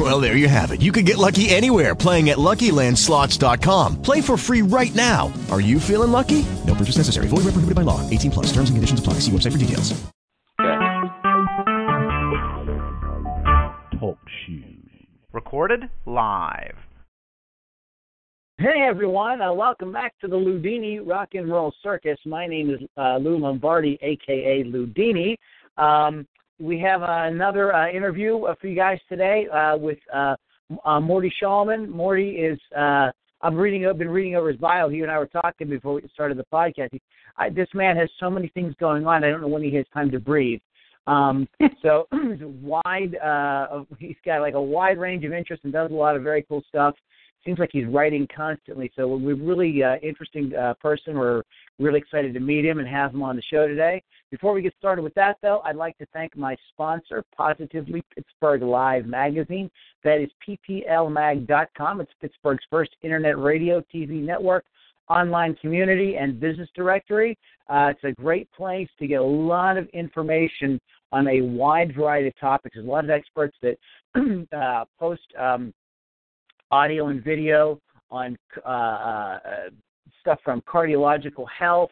Well, there you have it. You can get lucky anywhere playing at LuckyLandSlots.com. Play for free right now. Are you feeling lucky? No purchase necessary. Void where prohibited by law. 18 plus. Terms and conditions apply. See website for details. Talk shoes. Recorded live. Hey everyone, uh, welcome back to the Ludini Rock and Roll Circus. My name is uh, Lou Lombardi, aka Ludini. Um, we have uh, another uh, interview uh, for you guys today uh, with uh, uh, Morty Shallman. Morty is uh, I'm reading. I've been reading over his bio. He and I were talking before we started the podcast. He, I, this man has so many things going on. I don't know when he has time to breathe. Um, so wide. Uh, he's got like a wide range of interests and does a lot of very cool stuff seems like he's writing constantly. So we're really uh, interesting uh, person. We're really excited to meet him and have him on the show today. Before we get started with that, though, I'd like to thank my sponsor, Positively Pittsburgh Live Magazine. That is pplmag.com. It's Pittsburgh's first internet radio, TV network, online community, and business directory. Uh, it's a great place to get a lot of information on a wide variety of topics. There's a lot of experts that uh, post. Um, audio and video on uh, uh, stuff from cardiological health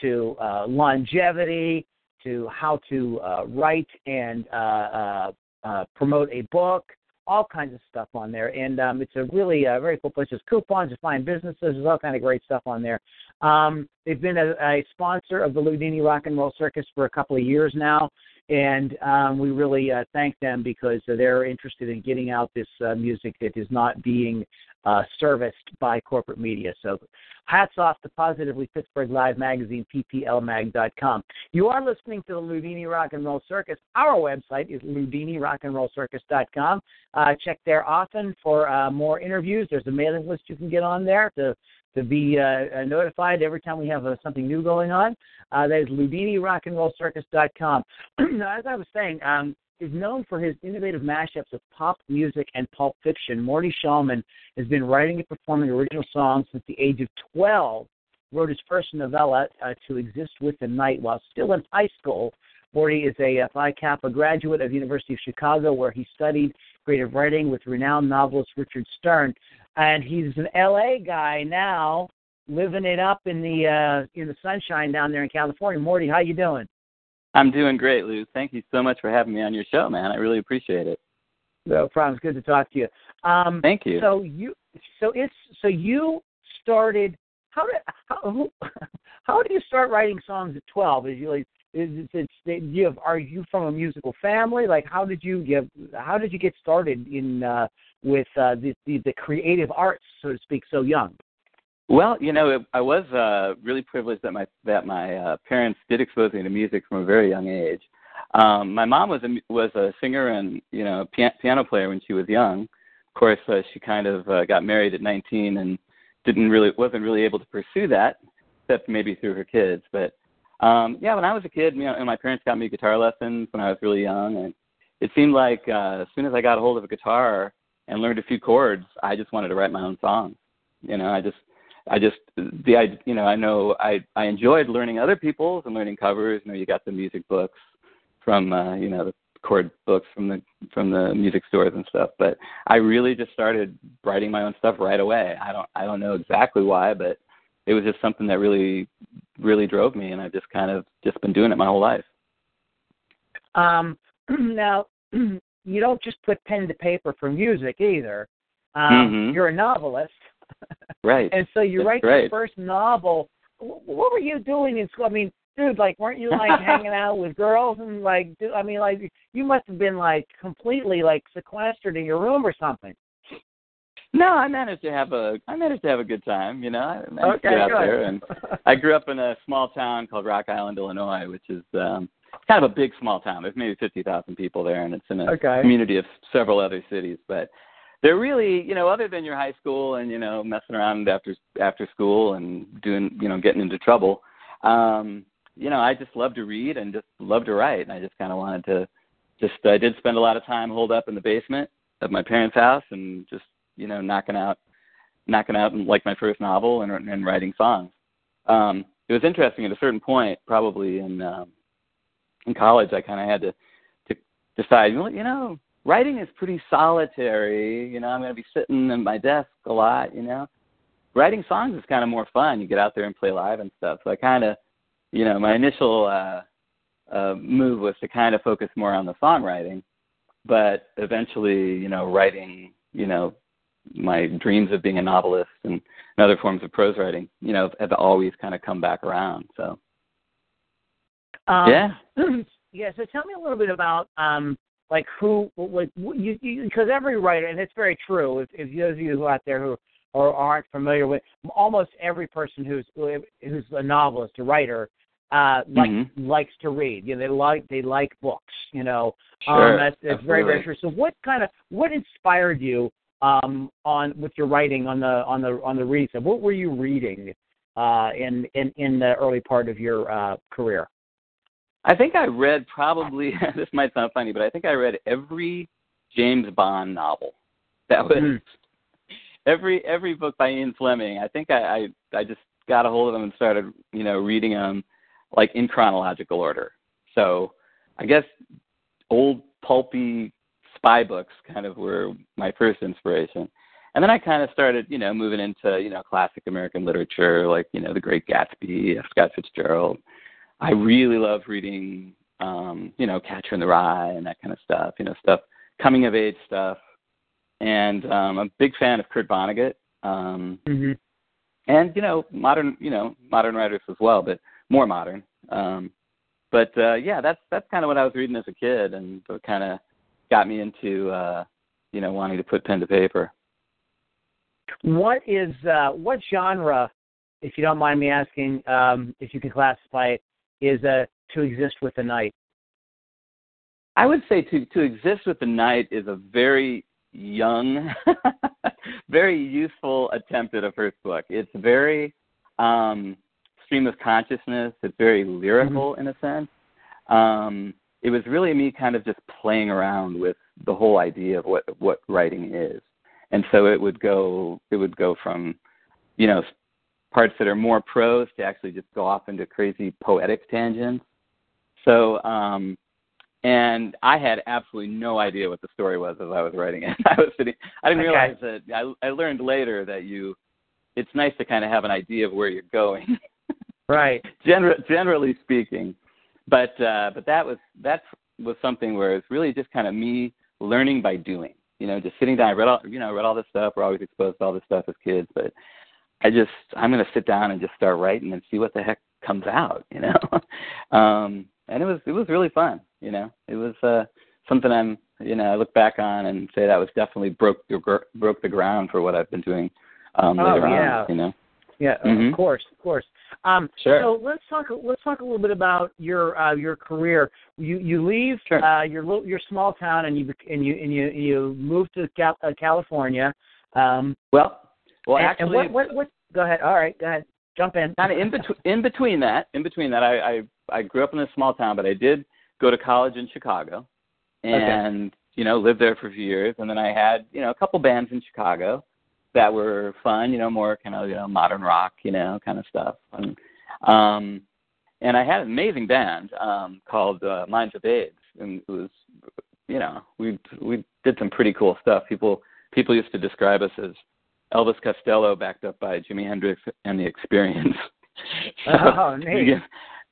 to uh, longevity to how to uh, write and uh, uh, promote a book, all kinds of stuff on there. And um, it's a really uh, very cool place. There's coupons to find businesses. There's all kind of great stuff on there. Um, they've been a, a sponsor of the Ludini Rock and Roll Circus for a couple of years now and um, we really uh, thank them because they're interested in getting out this uh, music that is not being uh, serviced by corporate media. So, hats off to Positively Pittsburgh Live Magazine, pplmag.com. You are listening to the Ludini Rock and Roll Circus. Our website is ludinirockandrollcircus.com. Uh, check there often for uh, more interviews. There's a mailing list you can get on there to to be uh, uh, notified every time we have uh, something new going on. Uh, that is LudiniRockandRollCircus.com. now, as I was saying, um, is known for his innovative mashups of pop music and pulp fiction. Morty Shallman has been writing and performing original songs since the age of 12. Wrote his first novella, uh, To Exist with the Night, while still in high school. Morty is a Phi Kappa graduate of the University of Chicago, where he studied creative writing with renowned novelist Richard Stern and he's an LA guy now, living it up in the uh in the sunshine down there in California. Morty, how you doing? I'm doing great, Lou. Thank you so much for having me on your show, man. I really appreciate it. No problem. It's good to talk to you. Um, Thank you. So you, so it's so you started. How did how how did you start writing songs at twelve? Is you like is it, it's you have are you from a musical family? Like how did you get how did you get started in uh, with uh, the, the the creative arts, so to speak, so young? Well, you know, I was uh, really privileged that my that my uh, parents did expose me to music from a very young age. Um, my mom was a was a singer and you know pian- piano player when she was young. Of course, uh, she kind of uh, got married at 19 and didn't really wasn't really able to pursue that, except maybe through her kids. But um, yeah, when I was a kid, you know, and my parents got me guitar lessons when I was really young, and it seemed like uh, as soon as I got a hold of a guitar, and learned a few chords, I just wanted to write my own songs. You know, I just I just the I you know I know I I enjoyed learning other people's and learning covers. You know, you got the music books from uh, you know the chord books from the from the music stores and stuff. But I really just started writing my own stuff right away. I don't I don't know exactly why, but it was just something that really really drove me, and I've just kind of just been doing it my whole life. Um, now you don't just put pen to paper for music either. Um, mm-hmm. You're a novelist, right? and so you That's write great. your first novel. What were you doing in school? I mean, dude, like, weren't you like hanging out with girls and like, do, I mean, like, you must have been like completely like sequestered in your room or something. No, I managed to have a I managed to have a good time. You know, I managed Okay, to get out good. there, and I grew up in a small town called Rock Island, Illinois, which is um kind of a big small town. There's maybe fifty thousand people there, and it's in a Okay. community of several other cities. But they're really, you know, other than your high school and you know messing around after after school and doing, you know, getting into trouble. Um, you know, I just love to read and just love to write, and I just kind of wanted to just I did spend a lot of time holed up in the basement of my parents' house and just you know knocking out knocking out like my first novel and, and writing songs. Um, it was interesting at a certain point, probably in um, in college, I kind of had to to decide, you know, writing is pretty solitary. You know, I'm going to be sitting at my desk a lot. You know, writing songs is kind of more fun. You get out there and play live and stuff. So I kind of, you know, my initial uh, uh, move was to kind of focus more on the songwriting, but eventually, you know, writing, you know, my dreams of being a novelist and, and other forms of prose writing, you know, have always kind of come back around. So, um, yeah, yeah. So tell me a little bit about um, like who, like you, because every writer, and it's very true. If, if those of you who out there who or aren't familiar with, almost every person who's who's a novelist, a writer, uh, like mm-hmm. likes to read. You know, they like they like books. You know, sure, um, that's, that's very very true. So, what kind of what inspired you um, on with your writing on the on the on the reading side? What were you reading uh, in in in the early part of your uh, career? I think I read probably this might sound funny, but I think I read every James Bond novel. That was mm. every every book by Ian Fleming. I think I, I I just got a hold of them and started you know reading them like in chronological order. So I guess old pulpy spy books kind of were my first inspiration. And then I kind of started, you know, moving into, you know, classic American literature like, you know, The Great Gatsby, F. Scott Fitzgerald. I really love reading, um, you know, Catcher in the Rye and that kind of stuff, you know, stuff, coming of age stuff. And um, I'm a big fan of Kurt Vonnegut. Um, mm-hmm. And, you know, modern, you know, modern writers as well, but more modern. Um, but uh, yeah, that's that's kind of what I was reading as a kid, and it kind of got me into uh, you know wanting to put pen to paper. What is uh, what genre, if you don't mind me asking, um, if you can classify it, is uh, to exist with the night? I would say to to exist with the night is a very young, very useful attempt at a first book. It's very um, stream of consciousness. It's very lyrical mm-hmm. in a sense. Um, it was really me kind of just playing around with the whole idea of what what writing is, and so it would go it would go from, you know, parts that are more prose to actually just go off into crazy poetic tangents. So, um, and I had absolutely no idea what the story was as I was writing it. I was sitting, I didn't okay. realize that. I, I learned later that you, it's nice to kind of have an idea of where you're going. Right. Gener- generally speaking, but uh, but that was that was something where it's really just kind of me learning by doing. You know, just sitting down. I read all you know, read all this stuff. We're always exposed to all this stuff as kids, but I just I'm going to sit down and just start writing and see what the heck comes out. You know, um, and it was it was really fun. You know, it was uh, something I'm you know I look back on and say that was definitely broke the broke the ground for what I've been doing um, oh, later yeah. on. You know. Yeah, mm-hmm. of course, of course. Um, sure. So let's talk. Let's talk a little bit about your uh, your career. You you leave sure. uh, your little, your small town and you and you and you you move to Cal- uh, California. Um, well, well, actually, and what, what what? Go ahead. All right, go ahead. Jump in. Kind of in between in between that. In between that, I, I I grew up in a small town, but I did go to college in Chicago, and okay. you know lived there for a few years, and then I had you know a couple bands in Chicago that were fun, you know, more kind of you know modern rock, you know, kind of stuff. And um, and I had an amazing band um, called uh, Minds of AIDS, and it was, you know, we we did some pretty cool stuff. People people used to describe us as Elvis Costello backed up by Jimi Hendrix and the Experience. so, oh, neat.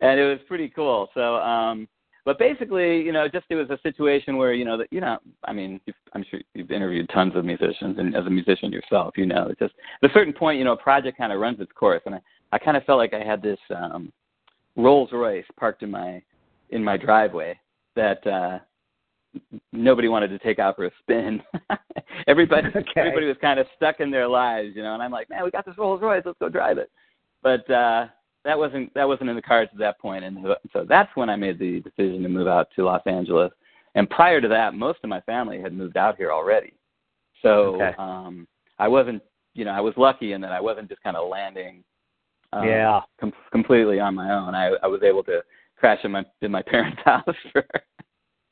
And it was pretty cool. So um, but basically, you know, just it was a situation where you know that you know, I mean, I'm sure you've interviewed tons of musicians, and as a musician yourself, you know, it's just at a certain point, you know, a project kind of runs its course, and I, I kind of felt like I had this um, Rolls Royce parked in my in my driveway that uh, nobody wanted to take out for a spin. everybody, okay. everybody was kind of stuck in their lives, you know, and I'm like, man, we got this Rolls Royce, let's go drive it. But uh, that wasn't that wasn't in the cards at that point, and so that's when I made the decision to move out to Los Angeles. And prior to that, most of my family had moved out here already, so okay. um, I wasn't, you know, I was lucky in that I wasn't just kind of landing um, Yeah. com- completely on my own. I I was able to crash in my in my parents' house for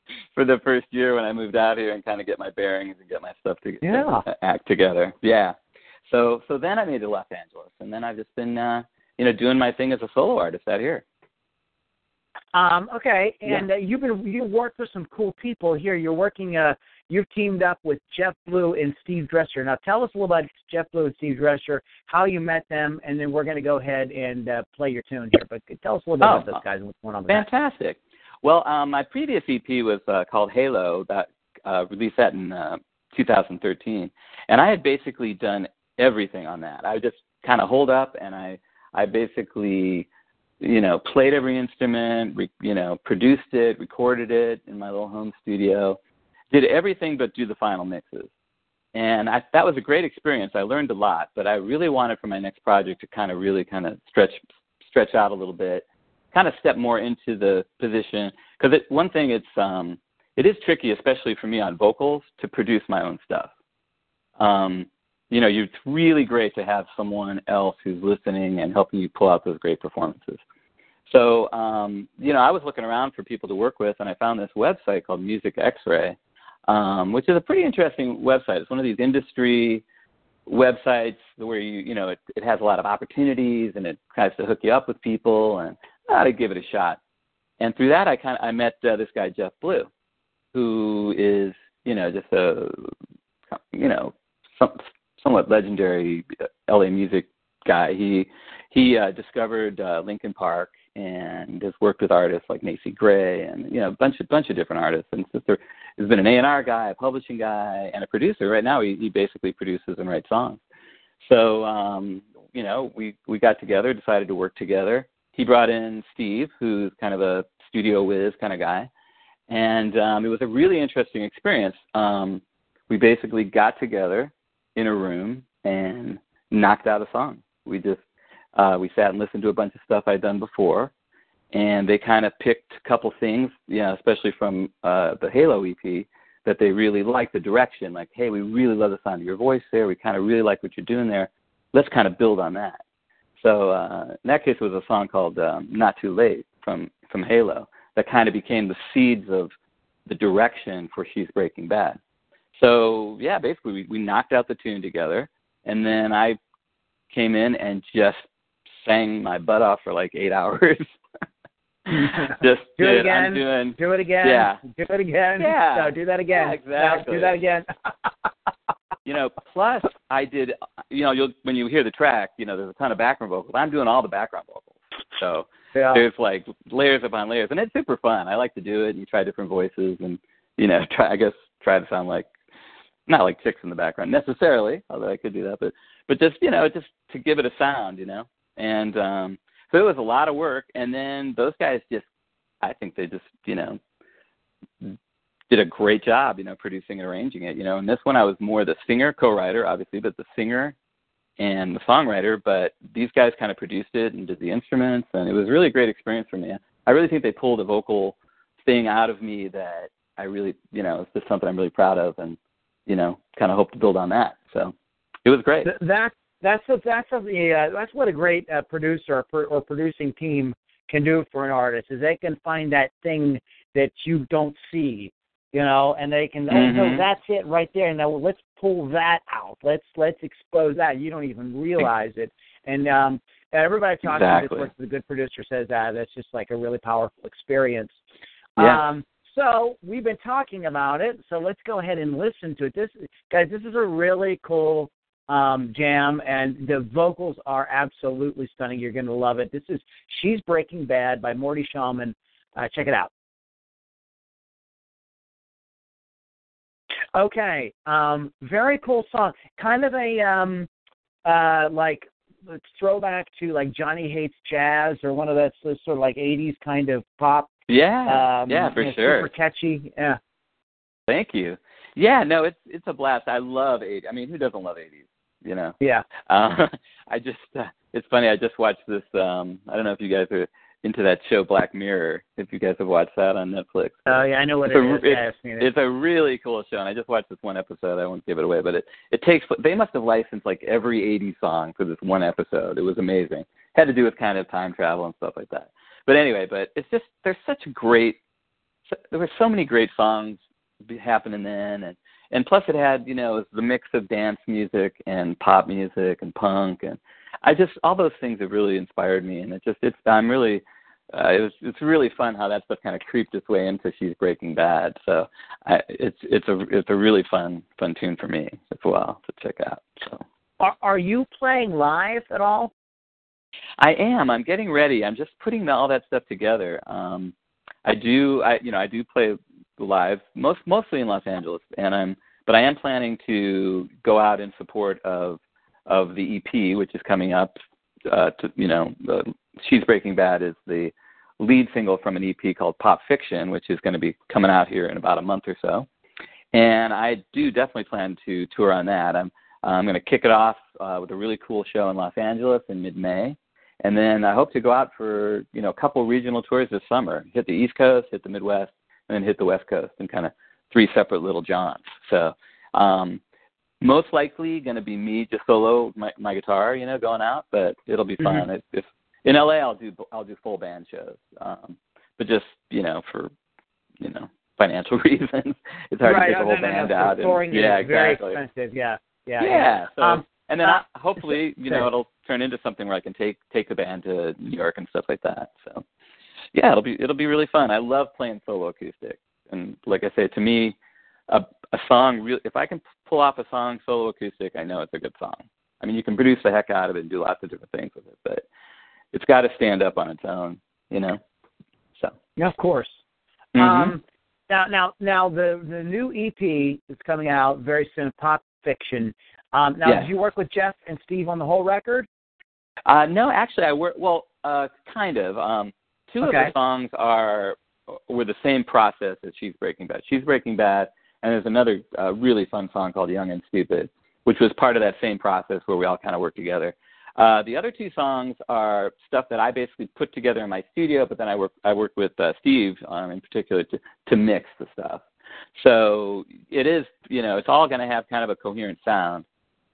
for the first year when I moved out here and kind of get my bearings and get my stuff to Yeah. to act together. Yeah. So so then I made it to Los Angeles, and then I've just been uh, you know doing my thing as a solo artist out here. Um, okay, Yeah. and uh, you've been you worked with some cool people here. You're working. Uh, you've teamed up with Jeff Blue and Steve Dresser. Now, tell us a little about Jeff Blue and Steve Dresser, how you met them, and then we're going to go ahead and uh, play your tune here. But tell us a little bit Oh, about those guys and what's going on with that. Fantastic. Well, um, my previous EP was uh, called Halo. That uh, released that in uh, 2013, and I had basically done everything on that. I just kind of hold up, and I I basically you know played every instrument, re, you know produced it, recorded it in my little home studio, did everything but do the final mixes. And I, that was a great experience. I learned a lot, but I really wanted for my next project to kind of really kind of stretch stretch out a little bit kind of step more into the position because one thing it's um it is tricky especially for me on vocals to produce my own stuff. Um you know it's really great to have someone else who's listening and helping you pull out those great performances. So um you know i was looking around for people to work with and i found this website called music x-ray um which is a pretty interesting website. It's one of these industry websites where you you know it, it has a lot of opportunities and it tries to hook you up with people and I to give it a shot. And through that, I kind of I met uh, this guy Jeff Blue, who is you know just a you know some, somewhat legendary LA music guy. He he uh, discovered uh, Linkin Park and has worked with artists like Macy Gray and you know a bunch of bunch of different artists. And there has been an A and R guy, a publishing guy, and a producer. Right now, he, he basically produces and writes songs. So um, you know we we got together, decided to work together he brought in Steve, who's kind of a studio whiz kind of guy, and um, it was a really interesting experience. Um, we basically got together in a room and knocked out a song. We just uh, we sat and listened to a bunch of stuff I'd done before, and they kind of picked a couple things, you know, especially from uh, the Halo EP that they really liked the direction. Like, hey, we really love the sound of your voice there. We kind of really like what you're doing there. Let's kind of build on that. So uh, in that case, it was a song called um, "Not Too Late" from from Halo that kind of became the seeds of the direction for She's Breaking Bad. So yeah, basically we, we knocked out the tune together, and then I came in and just sang my butt off for like eight hours. just do it did, again. I'm doing do it again. Yeah. Do it again. Yeah. No, do that again. Yeah, exactly. No, do that again. you know, plus I did, you know, you'll when you hear the track, you know, there's a ton of background vocals. I'm doing all the background vocals, so yeah. there's like layers upon layers, and it's super fun. I like to do it and you try different voices, and you know, try I guess try to sound like not like chicks in the background necessarily, although I could do that, but but just you know, just to give it a sound, you know, and um, so it was a lot of work, and then those guys just, I think they just, you know, did a great job, you know, producing and arranging it, you know. And this one I was more the singer, co-writer, obviously, but the singer and the songwriter. But these guys kind of produced it and did the instruments, and it was really a great experience for me. I really think they pulled a vocal thing out of me that I really, you know, it's just something I'm really proud of, and you know, kind of hope to build on that. So it was great. Th- That that's that's what uh, that's what a great uh, producer or, or producing team can do for an artist is they can find that thing that you don't see, you know, and they can oh no Mhm. that's it right there. And now let's pull that out. Let's let's expose that. You don't even realize it. And um everybody to Exactly. this works with a good producer says that that's just like a really powerful experience. Yeah. Um so we've been talking about it, so let's go ahead and listen to it. This guys, this is a really cool um, jam, and the vocals are absolutely stunning. You're going to love it. This is "She's Breaking Bad" by Morty Shallman. Uh, check it out. Okay, um, very cool song. Kind of a um, uh, like throwback to like Johnny Hates Jazz or one of those those sort of like '80s kind of pop. yeah, Um, yeah, for you know, sure. Super catchy. Yeah. Thank you. Yeah, no, it's it's a blast. I love '80s. I mean, who doesn't love 80s? You know. Yeah. Uh, I just uh, it's funny. I just watched this. um I don't know if you guys are into that show Black Mirror. If you guys have watched that on Netflix. Oh yeah, I know what It's it a- is. It. It's a really cool show, and I just watched this one episode. I won't give it away, but it it takes. They must have licensed like every '80s song for this one episode. It was amazing. had to do with kind of time travel and stuff like that. But anyway, but it's just there's such great there were so many great songs happening then and and plus it had you know it was the mix of dance music and pop music and punk and I just all those things have really inspired me and it just it's I'm really uh, it was it's really fun how that stuff kind of creeped its way into She's Breaking Bad. So I, it's it's a it's a really fun fun tune for me as well to check out. So are are you playing live at all? I am. I'm getting ready. I'm just putting all that stuff together. Um, I do. I you know I do play live most mostly in Los Angeles, and I'm but I am planning to go out in support of of the EP, which is coming up. Uh, to you know, the She's Breaking Bad is the lead single from an EP called Pop Fiction, which is going to be coming out here in about a month or so. And I do definitely plan to tour on that. I'm I'm going to kick it off uh, with a really cool show in Los Angeles in mid-May, and then I hope to go out for you know a couple regional tours this summer. Hit the East Coast, hit the Midwest, and then hit the West Coast, and kind of three separate little jaunts. So um, most likely going to be me just solo my, my guitar, you know, going out, but it'll be fun. Mm-hmm. If, if in LA, I'll do I'll do full band shows, um, but just you know for you know financial reasons, it's hard right. to get the whole no, band no, out. Touring and, yeah, exactly. expensive. Yeah, yeah, yeah. yeah. So, um, and then uh, I, hopefully, you know, it'll turn into something where I can take take the band to New York and stuff like that. So, yeah, it'll be it'll be really fun. I love playing solo acoustic, and like I say, to me, a a song really if I can pull off a song solo acoustic, I know it's a good song. I mean, you can produce the heck out of it and do lots of different things with it, but it's got to stand up on its own, you know. So yeah, of course. mm-hmm. Um, now, now, now, the the new EP is coming out very soon. Of pop Fiction. Um, now, Yeah. did you work with Jeff and Steve on the whole record? Uh, no, actually, I work. Well, uh, kind of. Um, two of the songs are were the same process as She's Breaking Bad. She's Breaking Bad, and there's another uh, really fun song called Young and Stupid, which was part of that same process where we all kind of worked together. Uh, the other two songs are stuff that I basically put together in my studio, but then I work I worked with uh, Steve um, in particular to to mix the stuff. So it is, you know, it's all going to have kind of a coherent sound.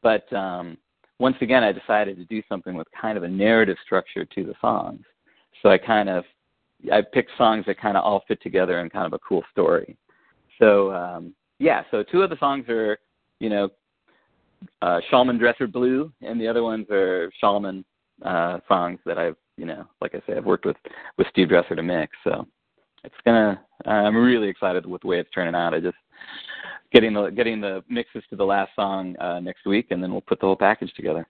But um, once again, I decided to do something with kind of a narrative structure to the songs. So I kind of I picked songs that kind of all fit together in kind of a cool story. So um, yeah, so two of the songs are, you know, uh, Shallman Dresser Blue, and the other ones are Shallman uh, songs that I've, you know, like I say, I've worked with with Steve Dresser to mix. So it's gonna. I'm really excited with the way it's turning out. I just getting the getting the mixes to the last song uh, next week, and then we'll put the whole package together.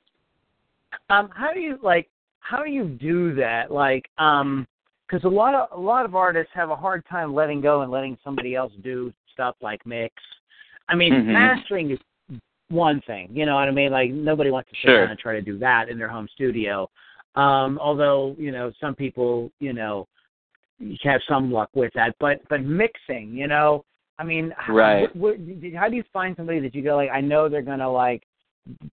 Um, how do you like? How do you do that? Like, um, because a lot of a lot of artists have a hard time letting go and letting somebody else do stuff like mix. I mean, Mhm. mastering is one thing. You know what I mean? Like nobody wants to sit Sure. down and try to do that in their home studio. Um, although you know some people, you know, have some luck with that. But but mixing, you know, I mean, Right. wh- how do you find somebody that you go like, I know they're gonna like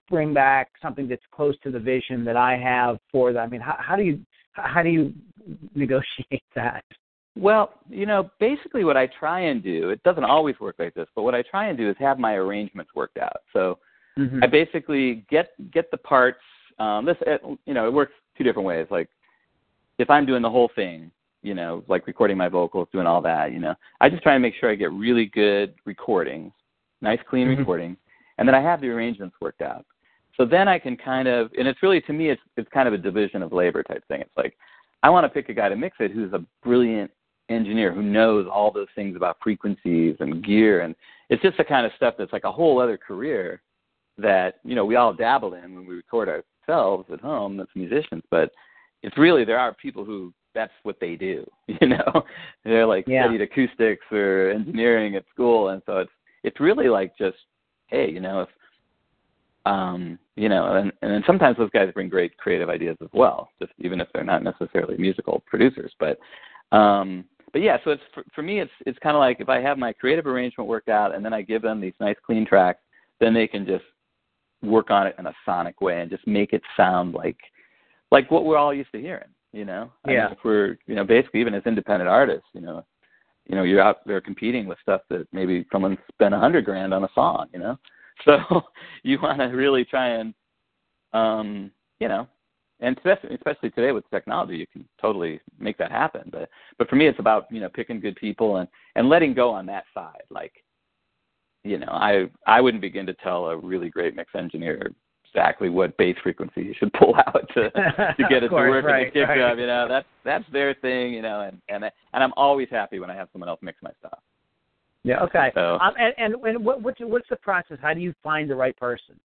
bring back something that's close to the vision that I have for them? I mean, how, how do you how do you negotiate that? Well, you know, basically what I try and do, it doesn't always work like this, but what I try and do is have my arrangements worked out. So Mm-hmm. I basically get get the parts. Um, this, it, you know, it works two different ways. Like if I'm doing the whole thing, you know, like recording my vocals, doing all that, you know, I just try and make sure I get really good recordings, nice clean Mhm. recording, and then I have the arrangements worked out. So then I can kind of, and it's really to me, it's it's kind of a division of labor type thing. It's like I want to pick a guy to mix it who's a brilliant engineer who knows all those things about frequencies and gear, and it's just the kind of stuff that's like a whole other career that you know we all dabble in when we record ourselves at home as musicians. But it's really there are people who that's what they do. You know, they're like Yeah. studied acoustics or engineering at school, and so it's it's really like just hey, you know, if um, you know, and and then sometimes those guys bring great creative ideas as well, just even if they're not necessarily musical producers. But um, but yeah, so it's for, for me, it's it's kind of like if I have my creative arrangement worked out, and then I give them these nice clean tracks, then they can just work on it in a sonic way and just make it sound like like what we're all used to hearing. You know, I Yeah. mean, if we're you know basically even as independent artists, you know, you know you're out there competing with stuff that maybe someone spent a hundred grand on a song. You know, so you want to really try and um, you know and especially especially today with technology, you can totally make that happen. But but for me, it's about you know picking good people and and letting go on that side. Like, you know, I I wouldn't begin to tell a really great mix engineer exactly what bass frequency you should pull out to to get it course, to work right, and the kick right. drum. You know, that's that's their thing. You know, and and and I'm always happy when I have someone else mix my stuff. Yeah. Okay. So- Um, and and, and what, what's what's the process? How do you find the right person?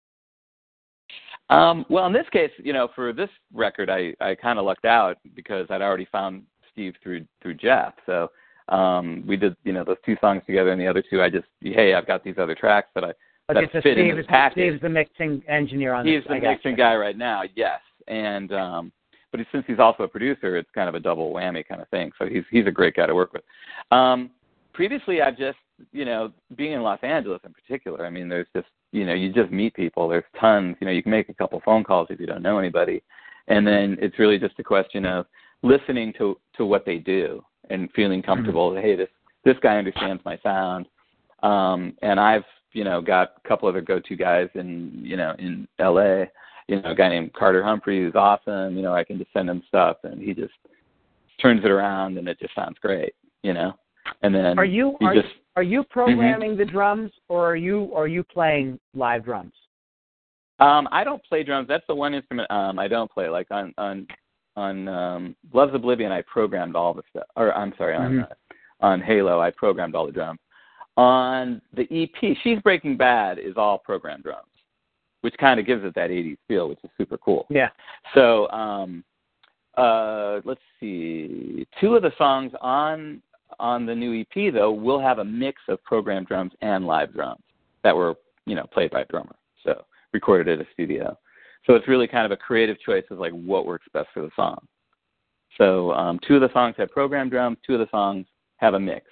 Um, well, in this case, you know, for this record, I I kind of lucked out because I'd already found Steve through through Jeff. So um, we did, you know, those two songs together, and the other two, I just, hey, I've got these other tracks that I Okay, that so fit Steve in is package. Steve's the mixing engineer on He's this. the I gotcha. mixing guy right now, yes. And um but he- since he's also a producer, it's kind of a double whammy kind of thing. So he's he's a great guy to work with. Um previously I've just you know, being in Los Angeles in particular, I mean there's just you know, you just meet people. There's tons, you know, you can make a couple phone calls if you don't know anybody. And then it's really just a question of listening to to what they do and feeling comfortable, hey, this this guy understands my sound. Um and I've you know, got a couple other go-to guys in, you know, in LA. You know, a guy named Carter Humphrey who's awesome. You know, I can just send him stuff and he just turns it around and it just sounds great. You know, and then Are you he are, just you are you programming the drums or are you are you playing live drums? Um, I don't play drums. That's the one instrument um, I don't play. Like on on on um, Love's Oblivion, I programmed all the stuff. Or I'm sorry, on Mhm. uh, on Halo, I programmed all the drums. On the EP, She's Breaking Bad is all programmed drums, which kind of gives it that 80s feel, which is super cool. Yeah. So um, uh, let's see. Two of the songs on on the new EP though we'll have a mix of programmed drums and live drums that were you know played by a drummer. So recorded at a studio. So it's really kind of a creative choice of like what works best for the song. So um, two of the songs have programmed drums. Two of the songs have a mix.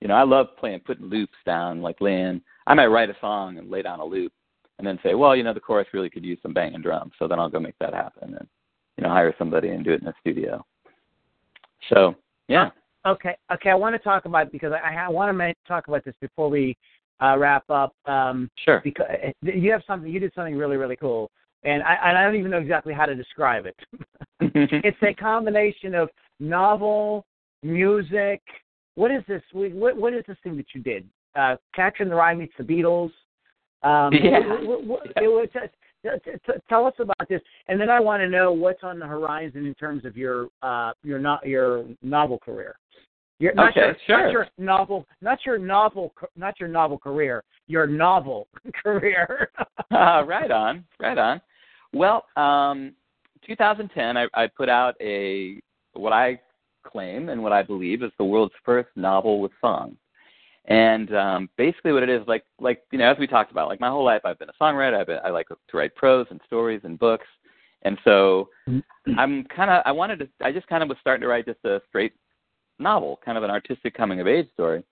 You know, I love playing, putting loops down, like laying. I might write a song and lay down a loop, and then say, well, you know, the chorus really could use some banging drums. So then I'll go make that happen, and you know, hire somebody and do it in the studio. So yeah, Okay. Okay. I want to talk about because I, I want to talk about this before we uh, wrap up. Um, sure. because you have something you did something really really cool, and I, and I don't even know exactly how to describe it. it's a combination of novel, music. What is this? What what is this thing that you did? Uh, Catcher in the Rye meets the Beatles. Um, Yeah. what- what- what- it was- t- t- t- tell us about this, and then I want to know what's on the horizon in terms of your uh, your not your novel career. Your, not Okay, your, sure. Not your novel, not your novel, not your novel career. Your novel career. uh, right on, right on. Well, um, 2010, I, I put out a what I claim and what I believe is the world's first novel with songs. And um, basically, what it is, like, like you know, as we talked about, like my whole life, I've been a songwriter. I've been, I like to write prose and stories and books. And so, I'm kind of, I wanted to, I just kind of was starting to write just a straight novel, kind of an artistic coming of age story.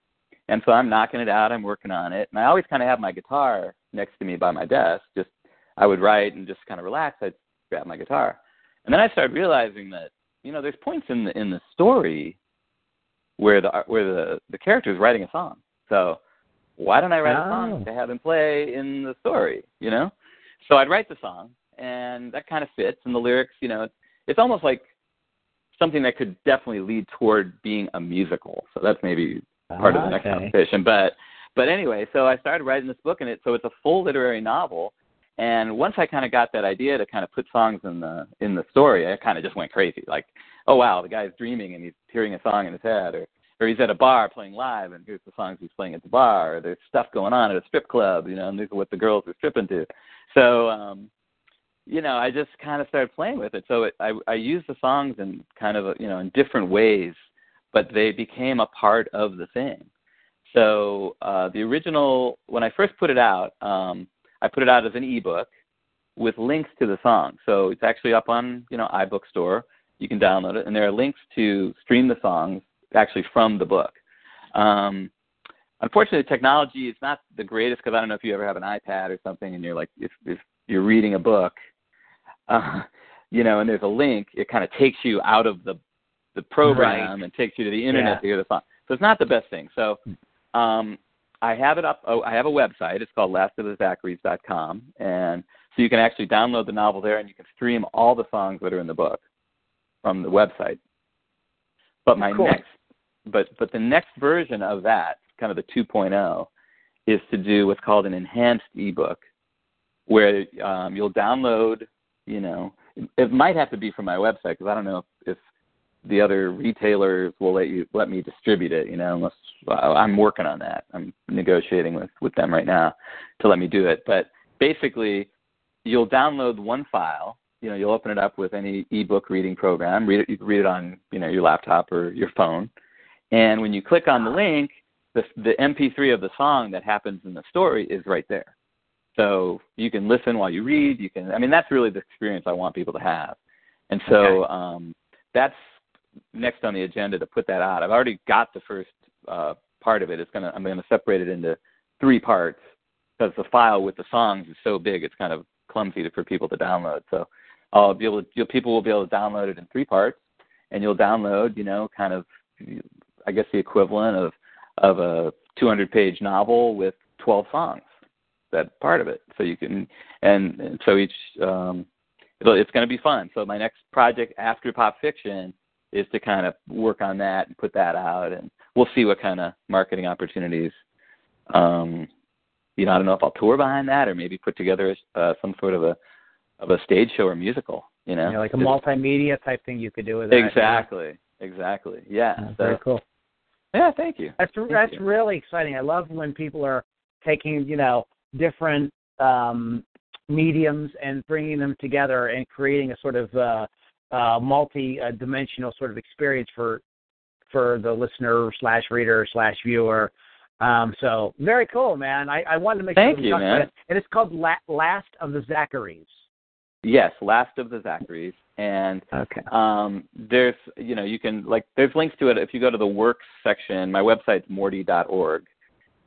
And so I'm knocking it out. I'm working on it, and I always kind of have my guitar next to me by my desk. Just I would write and just kind of relax. I'd grab my guitar, and then I started realizing that you know there's points in the in the story where the where the the character is writing a song. So why don't I write a Oh. song to have him play in the story? You know, so I'd write the song, and that kind of fits. And the lyrics, you know, it's, it's almost like something that could definitely lead toward being a musical. So that's maybe part of the next Okay. competition. But but anyway, so I started writing this book, and it so it's a full literary novel. And once I kind of got that idea to kind of put songs in the in the story, I kind of just went crazy. Like, oh wow, the guy's dreaming and he's hearing a song in his head, or or he's at a bar playing live, and here's the songs he's playing at the bar. Or there's stuff going on at a strip club, you know, and these are what the girls are stripping to. So um, you know, I just kind of started playing with it. So it, I I used the songs in kind of a, you know in different ways, but they became a part of the thing. So uh, the original, when I first put it out, um, I put it out as an ebook with links to the song. So it's actually up on you know iBookstore. You can download it, and there are links to stream the songs actually from the book. Um, unfortunately, technology is not the greatest because I don't know if you ever have an iPad or something, and you're like if if you're reading a book, uh, you know, and there's a link, it kind of takes you out of the the program Right. and takes you to the internet Yeah. to hear the song. So it's not the best thing. So um, I have it up. Oh, I have a website. It's called lastofthezacharys.com, and so you can actually download the novel there, and you can stream all the songs that are in the book from the website. But my Cool. next, but but the next version of that, kind of the 2.0, is to do what's called an enhanced ebook, where um, you'll download. You know, it it might have to be from my website because I don't know if, if the other retailers will let you let me distribute it. You know, unless I'm working on that. I'm negotiating with with them right now to let me do it. But basically, you'll download one file. You know, you'll open it up with any ebook reading program. Read it. You can read it on you know your laptop or your phone. And when you click on the link, the the MP3 of the song that happens in the story is right there. So you can listen while you read. You can. I mean, that's really the experience I want people to have. And so um, that's next on the agenda to put that out. I've already got the first uh, part of it. It's gonna I'm gonna separate it into three parts because the file with the songs is so big. It's kind of clumsy to, for people to download. So I'll be able to, you'll, people will be able to download it in three parts, and you'll download you know kind of I guess the equivalent of of a 200 page novel with 12 songs. That part of it. So you can and, and so each um, it's going to be fun. So my next project after pop fiction is to kind of work on that and put that out, and we'll see what kind of marketing opportunities. Um, you know, I don't know if I'll tour behind that or maybe put together uh, some sort of a of a stage show or musical. You know, know, like a Just- multimedia type thing you could do with that. Exactly, exactly. Yeah. Yeah, so, very cool. yeah, thank you. That's Thank that's you. really exciting. I love when people are taking you know different um, mediums and bringing them together and creating a sort of uh, uh, multi-dimensional sort of experience for for the listener slash reader slash viewer. Um, so very cool, man. I, I wanted to make Thank sure you, man. it. And it's called La- Last of the Zacharys. Yes, Last of the Zacharys, and Okay. um, there's you know you can like there's links to it if you go to the works section. My website's morty.org,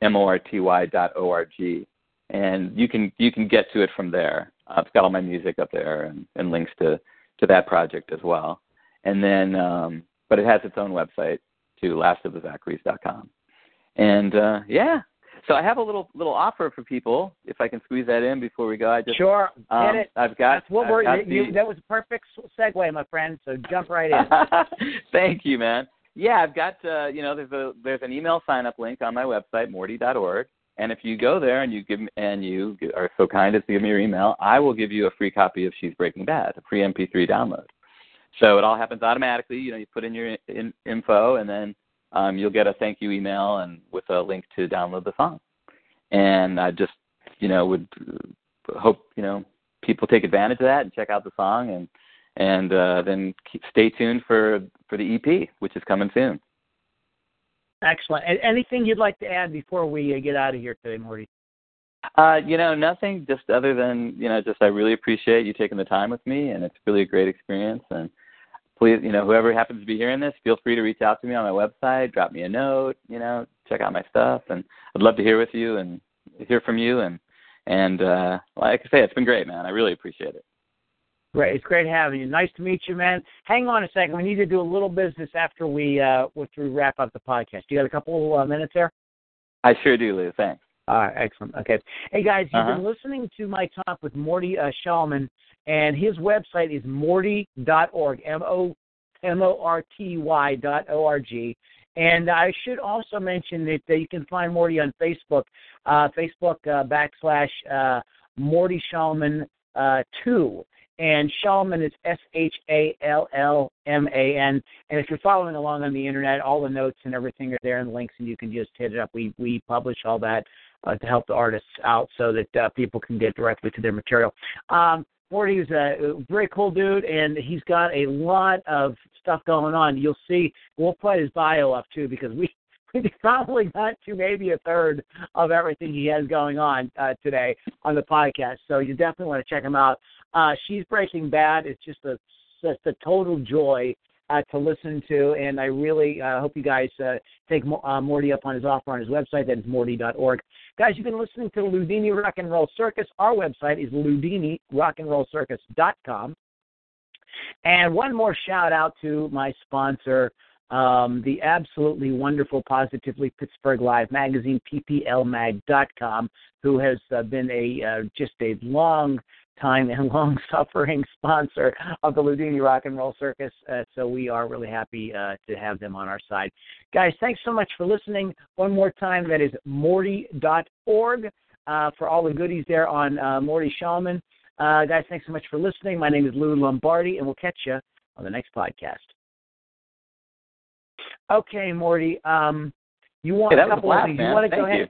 m o r t y dot o r g, and you can you can get to it from there. Uh, it's got all my music up there and, and links to to that project as well. And then, um, but it has its own website to lastofthezacharys.com. And uh, yeah, so I have a little little offer for people if I can squeeze that in before we go. I just Sure. um, Get it. I've got That's what I've we're. got You, the- that was a perfect segue, my friend. So jump right in. Thank you, man. Yeah, I've got uh, you know there's a there's an email sign up link on my website morty.org, and if you go there and you give and you are so kind as to give me your email, I will give you a free copy of She's Breaking Bad, a free MP3 download. So it all happens automatically. You know, you put in your in, info, and then um, you'll get a thank you email and with a link to download the song. And I just you know would uh, hope you know people take advantage of that and check out the song and and uh, then keep, stay tuned for for the EP, which is coming soon. Excellent. Anything you'd like to add before we uh, get out of here today, Morty? Uh, you know, nothing just other than you know, just I really appreciate you taking the time with me, and it's really a great experience. And please, you know, whoever happens to be hearing this, feel free to reach out to me on my website, drop me a note, you know, check out my stuff, and I'd love to hear with you and hear from you. And and uh, like I say, it's been great, man. I really appreciate it. Great. It's great having you. Nice to meet you, man. Hang on a second. We need to do a little business after we uh after we wrap up the podcast. You got a couple uh, minutes there? I sure do, Lou. Thanks. All right, excellent. Okay. Hey guys, you've Uh-huh. been listening to my talk with Morty uh, and his website is morty.org. M O M O R T Y dot O R G. And I should also mention that uh, you can find Morty on Facebook, uh, Facebook uh, backslash uh, Morty Shallman uh, two. And Shallman is S H A L L M A N. And if you're following along on the internet, all the notes and everything are there and links, and you can just hit it up. We we publish all that uh, to help the artists out so that uh, people can get directly to their material. Um, Morty's a very cool dude, and he's got a lot of stuff going on. You'll see. We'll put his bio up too because we we probably got to maybe a third of everything he has going on uh, today on the podcast. So you definitely want to check him out. Uh, She's Breaking Bad. It's just a just a total joy uh, to listen to, and I really uh, hope you guys uh, take Mo- uh, Morty up on his offer on his website. That is morty.org. Guys, you've been listening to Ludini Rock and Roll Circus. Our website is ludinirockandrollcircus.com. And one more shout out to my sponsor, um, the absolutely wonderful Positively Pittsburgh Live magazine, pplmag.com, who has uh, been a uh, just a long time and long suffering sponsor of the Ludini Rock and Roll Circus. Uh, so we are really happy uh, to have them on our side. Guys, thanks so much for listening. One more time, that is morty.org uh, for all the goodies there on uh, Morty Shallman. Uh, guys, thanks so much for listening. My name is Lou Lombardi, and we'll catch you on the next podcast. Okay, Morty. Um, you want hey, a couple of things. You want to Thank go ahead? You.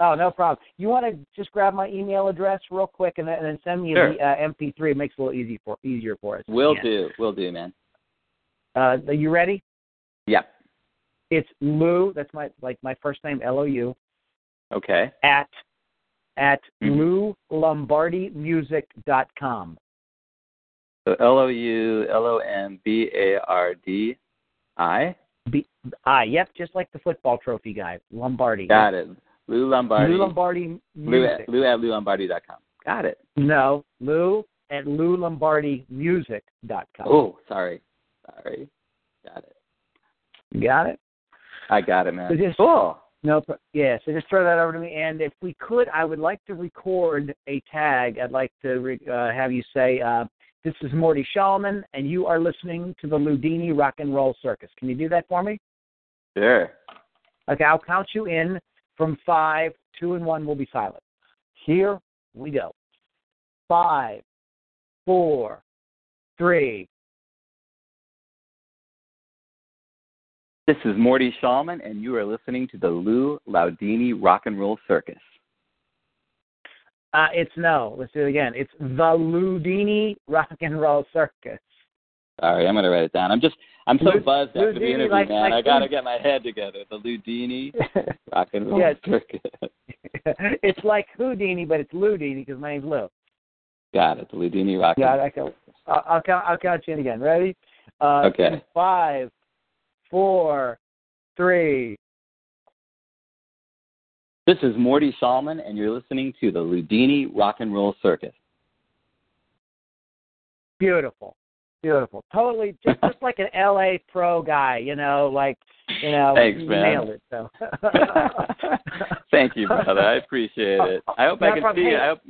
Oh, no problem. You want to just grab my email address real quick and then, and then send me sure. the uh, MP3. It makes it a little easy for easier for us. Will do. Will do, man. Uh, are you ready? Yep. It's Lou. That's my like my first name, L O U. Okay. At at Mhm. com. So L O U L O M B A R D I. B I. Yep, just like the football trophy guy, Lombardi. Got it. Lou Lombardi. Lou Lombardi Lou at, Lou at LouLombardi.com. Got it. No, Lou at loulombardimusic.com. Oh, sorry. Sorry. Got it. You got it? I got it, man. So just- cool. No, pro- yeah. So just throw that over to me, and if we could, I would like to record a tag. I'd like to re- uh, have you say, uh, "This is Morty Shallman, and you are listening to the Ludini Rock and Roll Circus." Can you do that for me? Sure. Okay, I'll count you in from five. Two and one will be silent. Here we go. Five, four, three. This is Morty Shallman, and you are listening to the Lou Laudini Rock and Roll Circus. Uh, it's no. Let's do it again. It's the Ludini Rock and Roll Circus. Sorry, I'm gonna write it down. I'm just I'm so Lu- buzzed after the Ludini, interview, like- man. like I gotta Lud- get my head together. The Ludini Rock and Roll Yes. Circus. it's like Houdini, but it's Ludini because my name's Lou. Got it. The Ludini Rock and Yeah, Roll I can, I'll, I'll count. I'll count you in again. Ready? Uh, Okay. Five, four, three. This is Morty Shallman, and you're listening to the Ludini Rock and Roll Circus. Beautiful, beautiful. Totally, just just like an LA pro guy. You know, like you know, Thanks, you man. nailed it. So. Thank you, brother. I appreciate it. I hope I can see you. I hope,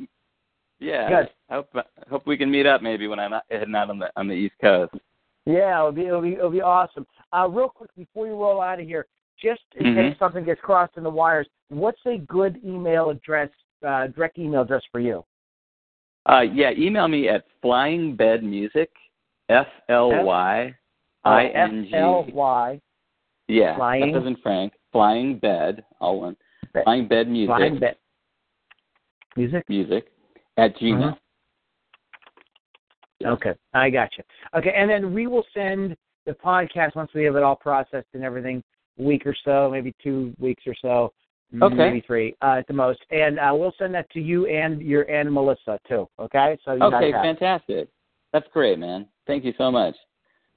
yeah. Good. I hope I hope we can meet up maybe when I'm heading out on the on the East Coast. Yeah, it'll be it'll be it'll be awesome. Uh, real quick before you roll out of here, just in Mhm. case something gets crossed in the wires, what's a good email address, uh, direct email address for you? Uh, yeah, email me at flyingbedmusic, F L Y I N G. F L Y Yeah, Flying- F as in Frank. Flying bed, all one. Bed. Flying bed music. Flying Bed music. Music at Gmail. Mhm. Okay, I got you. Okay, and then we will send the podcast once we have it all processed and everything. A week or so, maybe two weeks or so, Okay. maybe three uh, at the most, and uh, we'll send that to you and your and Melissa too. Okay, so you Okay, guys have it. fantastic. That's great, man. Thank you so much.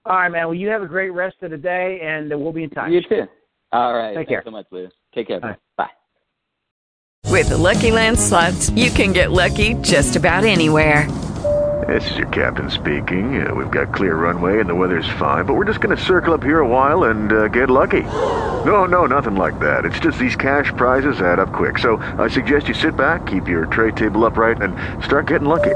All right, man. Well, you have a great rest of the day, and uh, we'll be in touch. You too. All right. Take Thanks care. so much, Lou. Take care. All right. Bye. With the Lucky Land slots, you can get lucky just about anywhere. This is your captain speaking. Uh, we've got clear runway and the weather's fine, but we're just going to circle up here a while and uh, get lucky. No, no, nothing like that. It's just these cash prizes add up quick. So I suggest you sit back, keep your tray table upright, and start getting lucky.